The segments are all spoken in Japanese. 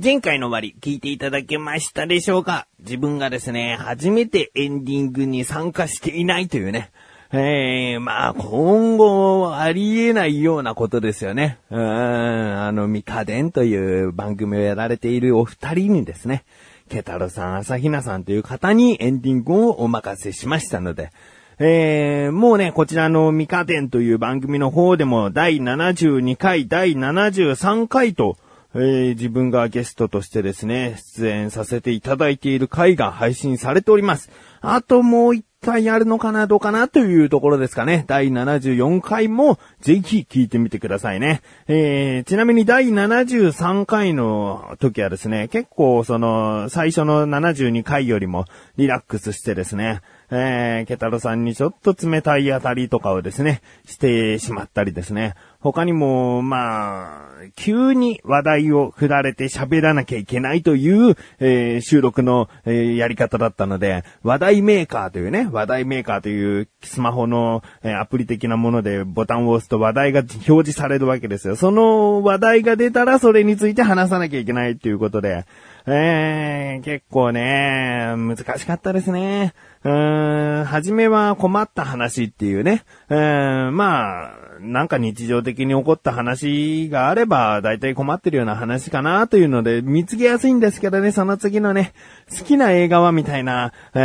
前回の終わり聞いていただけましたでしょうか？自分がですね、初めてエンディングに参加していないというね。えー、まあ、今後ありえないようなことですよね。うん、あの、ミカデンという番組をやられているお二人にですね、ケタロさん、朝比奈さんという方にエンディングをお任せしましたので、えー、もうね、こちらのミカデンという番組の方でも第72回、第73回と、えー、自分がゲストとしてですね、出演させていただいている回が配信されております。あともう一回やるのかな、どうかなというところですかね。第74回もぜひ聞いてみてくださいね。えー、ちなみに第73回の時はですね、結構その最初の72回よりもリラックスしてですね、えー、ケタロさんにちょっと冷たい当たりとかをですね、してしまったりですね。他にも、まあ、急に話題を振られて喋らなきゃいけないという、えー、収録の、えー、やり方だったので、話題メーカーというね、話題メーカーというスマホの、えー、アプリ的なものでボタンを押すと話題が表示されるわけですよ。その話題が出たらそれについて話さなきゃいけないということで、えー、結構ね、難しかったですね。うーん、初めは困った話っていうね。うん、まあ、なんか日常的に起こった話があれば、だいたい困ってるような話かなというので、見つけやすいんですけどね、その次のね、好きな映画はみたいな、うん、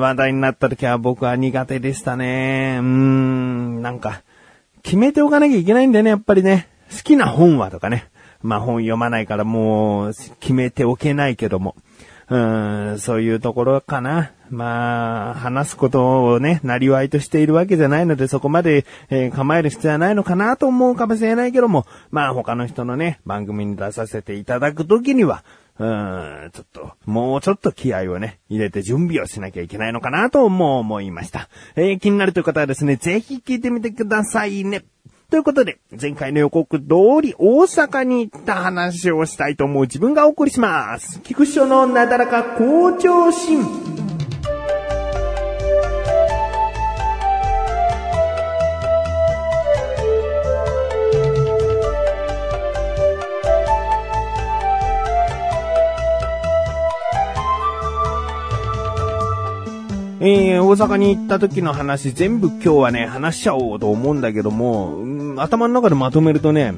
話題になった時は僕は苦手でしたね。うーん、なんか、決めておかなきゃいけないんだよね、やっぱりね。好きな本はとかね。まあ本読まないからもう決めておけないけども。うん、そういうところかな。まあ、話すことをね、なりわいとしているわけじゃないので、そこまで、えー、構える必要はないのかなと思うかもしれないけども、まあ他の人のね、番組に出させていただくときには、うん、ちょっと、もうちょっと気合をね、入れて準備をしなきゃいけないのかなとも思いました。えー、気になるという方はですね、ぜひ聞いてみてくださいね。ということで、前回の予告通り大阪に行った話をしたいと思う自分がお送りします。菊師匠のなだらか向上心。えー、大阪に行った時の話全部今日はね、話しちゃおうと思うんだけども、うん、頭の中でまとめるとね、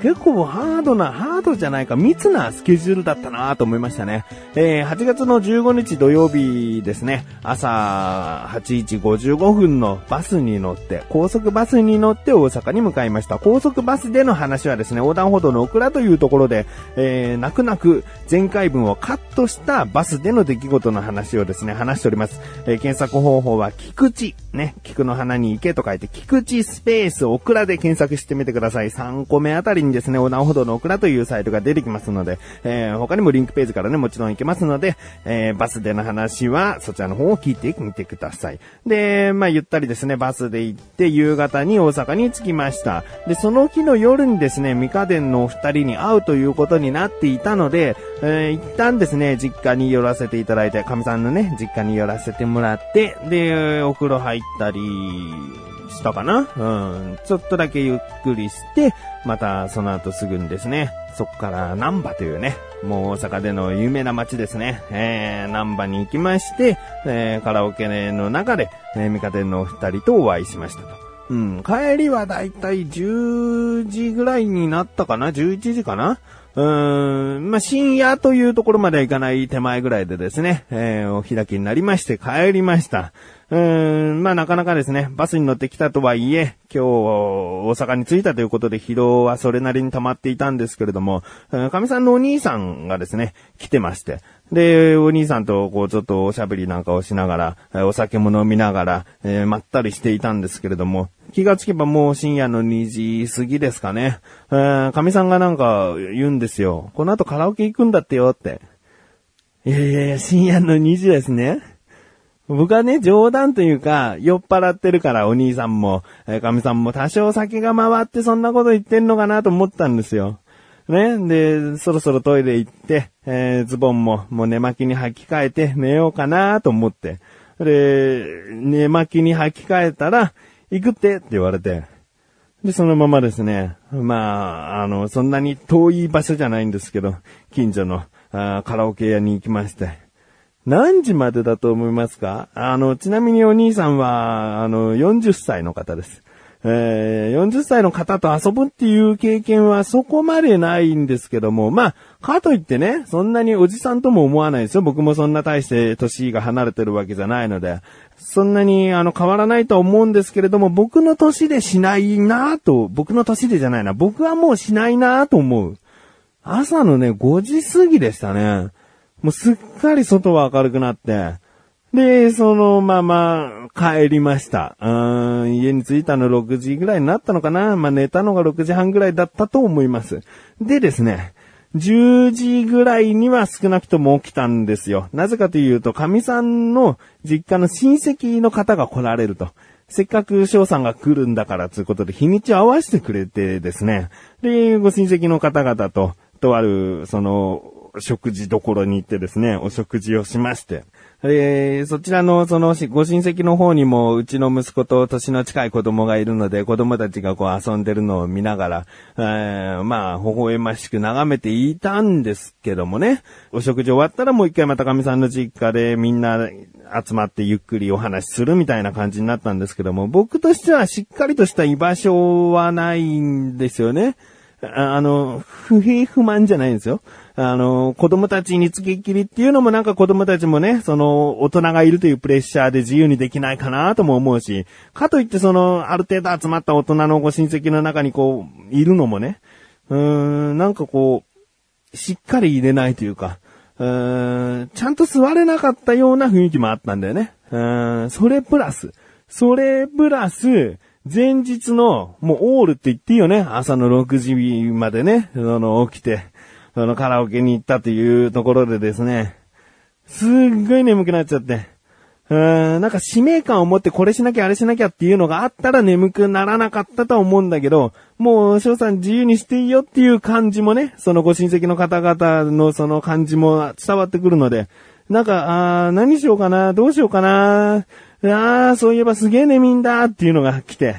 結構ハードな、ハードじゃないか、密なスケジュールだったなと思いましたね。えー、8月の15日土曜日ですね、朝8時55分のバスに乗って、高速バスに乗って大阪に向かいました。高速バスでの話はですね、横断歩道のオクラというところで、えー、泣く泣く前回分をカットしたバスでの出来事の話をですね、話しております。えー、検索方法は、菊池、ね、菊の花に行けと書いて、菊池スペースオクラで検索してみてください。3個目あたりにですね、横断歩道のオクラというサイトが出てきますので、えー、他にもリンクページからね、もちろん行けますので、えー、バスでの話は、そちらの方を聞いてみてください。で、まあ、ゆったりですね、バスで行って、夕方に大阪に着きました。で、その日の夜にですね、ミカデンのお二人に会うということになっていたので、えー、一旦ですね、実家に寄らせていただいて、神さんのね、実家に寄らせてもらって、で、お風呂入ったり、したかな？うん。ちょっとだけゆっくりして、またその後すぐにですね、そこから南波というね、もう大阪での有名な街ですね、えー、南波に行きまして、えー、カラオケの中で、えー、ミカテンのお二人とお会いしましたと。うん、帰りはだいたい10時ぐらいになったかな ?11 時かな？うーん、まあ、深夜というところまではいかない手前ぐらいでですね、えー、お開きになりまして帰りました。うーん、まあ、なかなかですね、バスに乗ってきたとはいえ、今日、大阪に着いたということで疲労はそれなりに溜まっていたんですけれども、神さんのお兄さんがですね、来てまして、で、お兄さんとこうちょっとおしゃべりなんかをしながら、お酒も飲みながら、えー、まったりしていたんですけれども、気がつけばもう深夜の2時過ぎですかね。えー、神さんがなんか言うんですよ。この後カラオケ行くんだってよって。いやいやいや、深夜の2時ですね。僕はね、冗談というか、酔っ払ってるからお兄さんも、えー、神さんも多少酒が回ってそんなこと言ってんのかなと思ったんですよ。ね。で、そろそろトイレ行って、えー、ズボンももう寝巻きに履き替えて寝ようかなと思って。で、寝巻きに履き替えたら、行くってって言われて、で、そのままですね、まあ、あの、そんなに遠い場所じゃないんですけど、近所のあカラオケ屋に行きまして、何時までだと思いますか？あの、ちなみにお兄さんは、あの、40歳の方です。えー、40歳の方と遊ぶっていう経験はそこまでないんですけども、まあ、かといってね、そんなにおじさんとも思わないですよ。僕もそんな大して年が離れてるわけじゃないので。そんなに、あの、変わらないと思うんですけれども、僕の年でしないなと、僕の年でじゃないな、僕はもうしないなと思う。朝のね、5時過ぎでしたね。もうすっかり外は明るくなって、で、そのまま帰りました。うん、家に着いたの6時ぐらいになったのかなまあ、寝たのが6時半ぐらいだったと思います。でですね、10時ぐらいには少なくとも起きたんですよ。なぜかというと、神さんの実家の親戚の方が来られると。せっかく翔さんが来るんだからということで日にちを合わせてくれてですね。で、ご親戚の方々と、とある、その、食事どころに行ってですね、お食事をしまして。えー、そちらの、その、ご親戚の方にも、うちの息子と年の近い子供がいるので、子供たちがこう遊んでるのを見ながら、えー、まあ、微笑ましく眺めていたんですけどもね、お食事終わったらもう一回また神さんの実家でみんな集まってゆっくりお話しするみたいな感じになったんですけども、僕としてはしっかりとした居場所はないんですよね。あの、不平不満じゃないんですよ。あの、子供たちに付きっきりっていうのもなんか子供たちもね、その、大人がいるというプレッシャーで自由にできないかなとも思うし、かといってその、ある程度集まった大人のご親戚の中にこう、いるのもね、うーん、なんかこう、しっかり入れないというか、うーん、ちゃんと座れなかったような雰囲気もあったんだよね。うーん、それプラス、それプラス、前日の、もうオールって言っていいよね。朝の6時までね、あの、起きて、そのカラオケに行ったというところでですね、すっごい眠くなっちゃって。うーん、なんか使命感を持ってこれしなきゃあれしなきゃっていうのがあったら眠くならなかったとは思うんだけど、もう翔さん自由にしていいよっていう感じもね、そのご親戚の方々のその感じも伝わってくるので、なんか、あ何しようかな、どうしようかな、ああ、そういえばすげえ眠いんだっていうのが来て、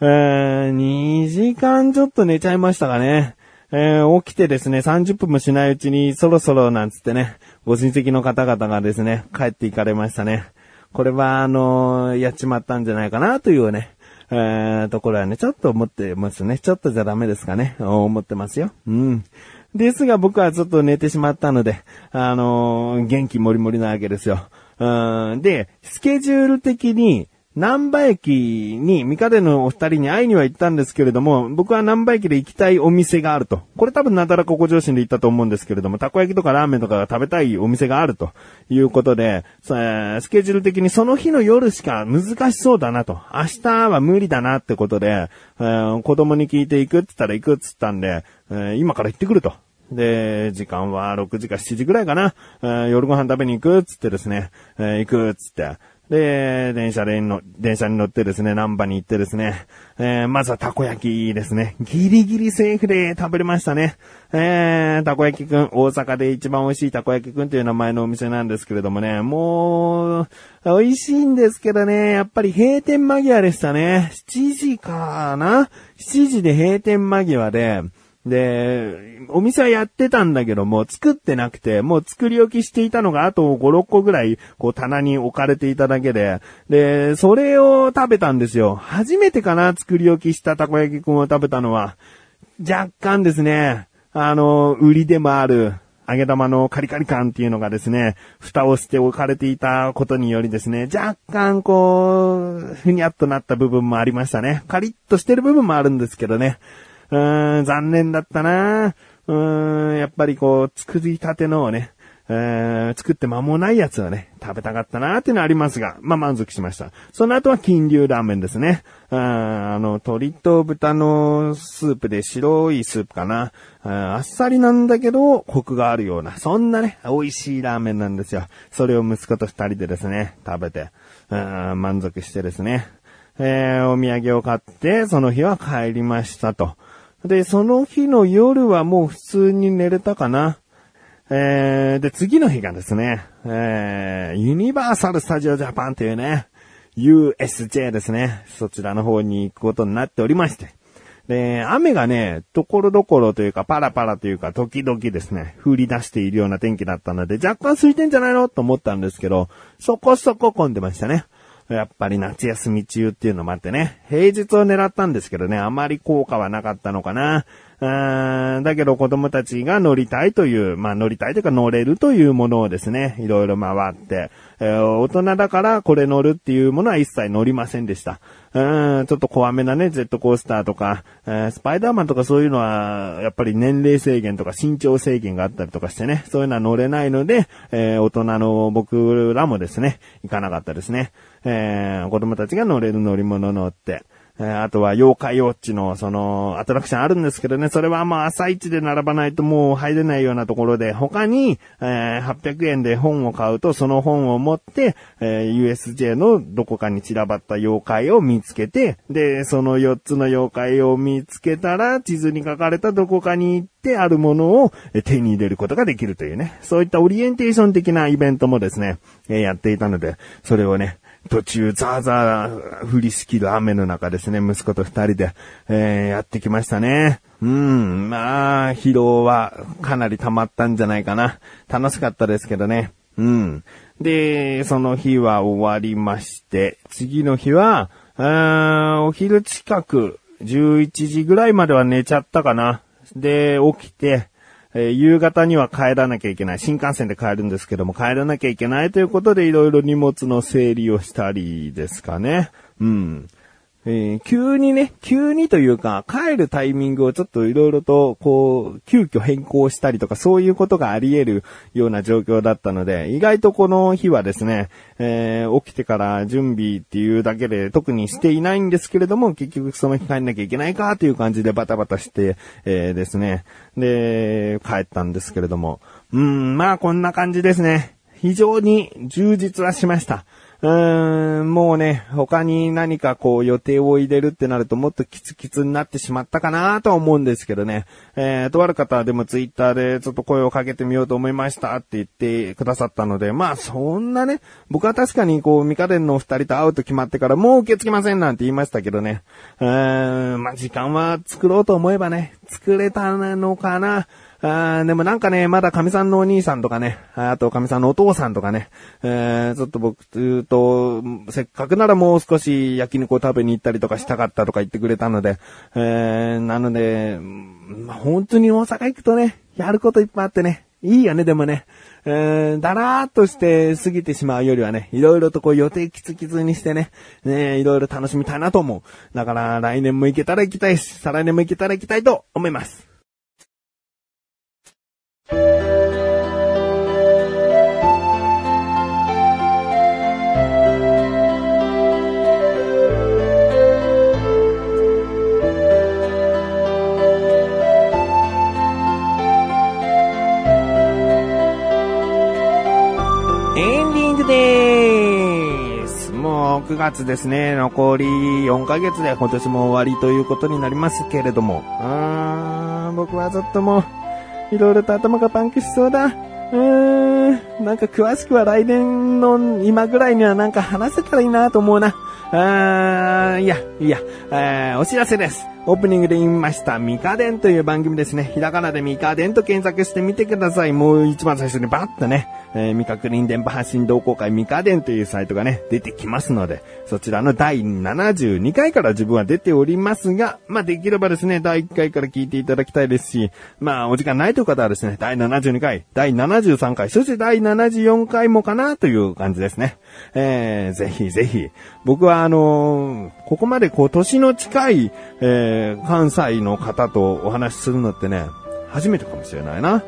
えー、2時間ちょっと寝ちゃいましたかね。えー、起きてですね、30分もしないうちにそろそろなんつってね、ご親戚の方々がですね、帰っていかれましたね。これは、あのー、やっちまったんじゃないかなというね、えー、ところはね、ちょっと思ってますね。ちょっとじゃダメですかね。思ってますよ。うん。ですが僕はちょっと寝てしまったので、あのー、元気もりもりなわけですよ。うん。で、スケジュール的に、南波駅に、三日でのお二人に会いには行ったんですけれども、僕は南波駅で行きたいお店があると。これ多分なだらここ上心で行ったと思うんですけれども、たこ焼きとかラーメンとかが食べたいお店があるということで、スケジュール的にその日の夜しか難しそうだなと。明日は無理だなってことで、子供に聞いて行くって言ったら行くって言ったんで、今から行ってくると。で、時間は6時か7時ぐらいかな。夜ご飯食べに行くっつってですねえ、行くっつって。で、電車で、電車に乗ってですね、南波に行ってですね、えー、まずはたこ焼きですね。ギリギリセーフで食べれましたね。えー、たこ焼きくん、大阪で一番美味しいたこ焼きくんという名前のお店なんですけれどもね、もう、美味しいんですけどね、やっぱり閉店間際でしたね。7時かな ?7 時で閉店間際で、で、お店はやってたんだけども、作ってなくて、もう作り置きしていたのがあと5、6個ぐらい、こう棚に置かれていただけで、で、それを食べたんですよ。初めてかな、作り置きしたたこ焼きくんを食べたのは。若干ですね、あの、売りでもある、揚げ玉のカリカリ感っていうのがですね、蓋をして置かれていたことによりですね、若干こう、ふにゃっとなった部分もありましたね。カリッとしてる部分もあるんですけどね。残念だったなうん、やっぱりこう、作りたてのをね、作って間もないやつはね、食べたかったなーっていうのはありますが、まあ、満足しました。その後は金龍ラーメンですね。ああの、鶏と豚のスープで白いスープかな。あっさりなんだけど、コクがあるような、そんなね、美味しいラーメンなんですよ。それを息子と二人でですね、食べて、満足してですね、えー、お土産を買って、その日は帰りましたと。で、その日の夜はもう普通に寝れたかな。えー、で、次の日がですね、えー、ユニバーサル・スタジオ・ジャパンというね、USJ ですね。そちらの方に行くことになっておりまして。で、雨がね、ところどころというか、パラパラというか、時々ですね、降り出しているような天気だったので、若干空いてんじゃないのと思ったんですけど、そこそこ混んでましたね。やっぱり夏休み中っていうのもあってね、平日を狙ったんですけどね、あまり効果はなかったのかな。だけど子供たちが乗りたいという、まあ乗りたいというか乗れるというものをですね、いろいろ回って、えー、大人だからこれ乗るっていうものは一切乗りませんでした。うん、ちょっと怖めなね、ジェットコースターとか、えー、スパイダーマンとかそういうのは、やっぱり年齢制限とか身長制限があったりとかしてね、そういうのは乗れないので、えー、大人の僕らもですね、行かなかったですね。えー、子供たちが乗れる乗り物乗って、えー、あとは妖怪ウォッチのそのアトラクションあるんですけどね、それはまあ朝一で並ばないともう入れないようなところで、他に、えー、800円で本を買うとその本を持って、えー、USJ のどこかに散らばった妖怪を見つけて、で、その4つの妖怪を見つけたら地図に書かれたどこかに行ってあるものを手に入れることができるというね、そういったオリエンテーション的なイベントもですね、え、やっていたので、それをね、途中ザーザー降りしきる雨の中ですね、息子と二人で、えー、やってきましたね。うん、まあ、疲労はかなり溜まったんじゃないかな。楽しかったですけどね。うん。で、その日は終わりまして、次の日は、お昼近く、11時ぐらいまでは寝ちゃったかな。で、起きて、えー、夕方には帰らなきゃいけない。新幹線で帰るんですけども、帰らなきゃいけないということで、いろいろ荷物の整理をしたりですかね。うん。えー、急にね、急にというか、帰るタイミングをちょっといろいろと、こう、急遽変更したりとか、そういうことがあり得るような状況だったので、意外とこの日はですね、えー、起きてから準備っていうだけで特にしていないんですけれども、結局その日帰んなきゃいけないかという感じでバタバタして、えー、ですね、で、帰ったんですけれども、うん、まあこんな感じですね。非常に充実はしました。うーん、もうね、他に何かこう予定を入れるってなるともっとキツキツになってしまったかなとは思うんですけどね。えー、とある方はでもツイッターでちょっと声をかけてみようと思いましたって言ってくださったので、まあそんなね、僕は確かにこう、ミカデンの二人と会うと決まってからもう受け付けませんなんて言いましたけどね。うーん、まあ時間は作ろうと思えばね、作れたのかな？あでもなんかね、まだ神さんのお兄さんとかね、あと神さんのお父さんとかね、えー、ちょっと僕と、せっかくならもう少し焼肉を食べに行ったりとかしたかったとか言ってくれたので、えー、なので、まあ、本当に大阪行くとね、やることいっぱいあってね、いいよね、でもね。えー、だらーっとして過ぎてしまうよりはね、いろいろとこう予定キツキツにしてね、ねいろいろ楽しみたいなと思う。だから来年も行けたら行きたいし、再来年も行けたら行きたいと思います。9月ですね。残り4ヶ月で今年も終わりということになりますけれども。あー、僕はちょっともう、いろいろと頭がパンクしそうだ。うーん、なんか詳しくは来年の今ぐらいにはなんか話せたらいいなと思うな。あー、いや、いや、え、お知らせです。オープニングで言いました、ミカデンという番組ですね。ひらがなでミカデンと検索してみてください。もう一番最初にバッとね、えー、未確認電波発信同好会ミカデンというサイトがね、出てきますので、そちらの第72回から自分は出ておりますが、まあ、できればですね、第1回から聞いていただきたいですし、まあ、お時間ないという方はですね、第72回、第73回、そして第74回もかなという感じですね。えー、ぜひぜひ、僕はあのー、ここまでこう、年の近い、えー、関西の方とお話しするのってね、初めてかもしれないな。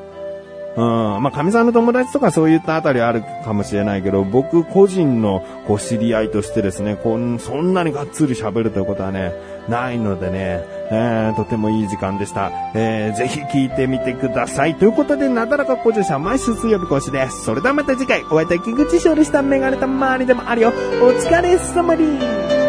うん。まあ、神さんの友達とかそういったあたりあるかもしれないけど、僕個人のこう知り合いとしてですね、こんそんなにがっつり喋るということはね、ないのでね、えー、とてもいい時間でした。えー、ぜひ聞いてみてください。ということで、なだらか工場者毎週水曜日更新です。それではまた次回、お会いいたい菊池勝利したメガネた周りでもあるよ。お疲れ様です。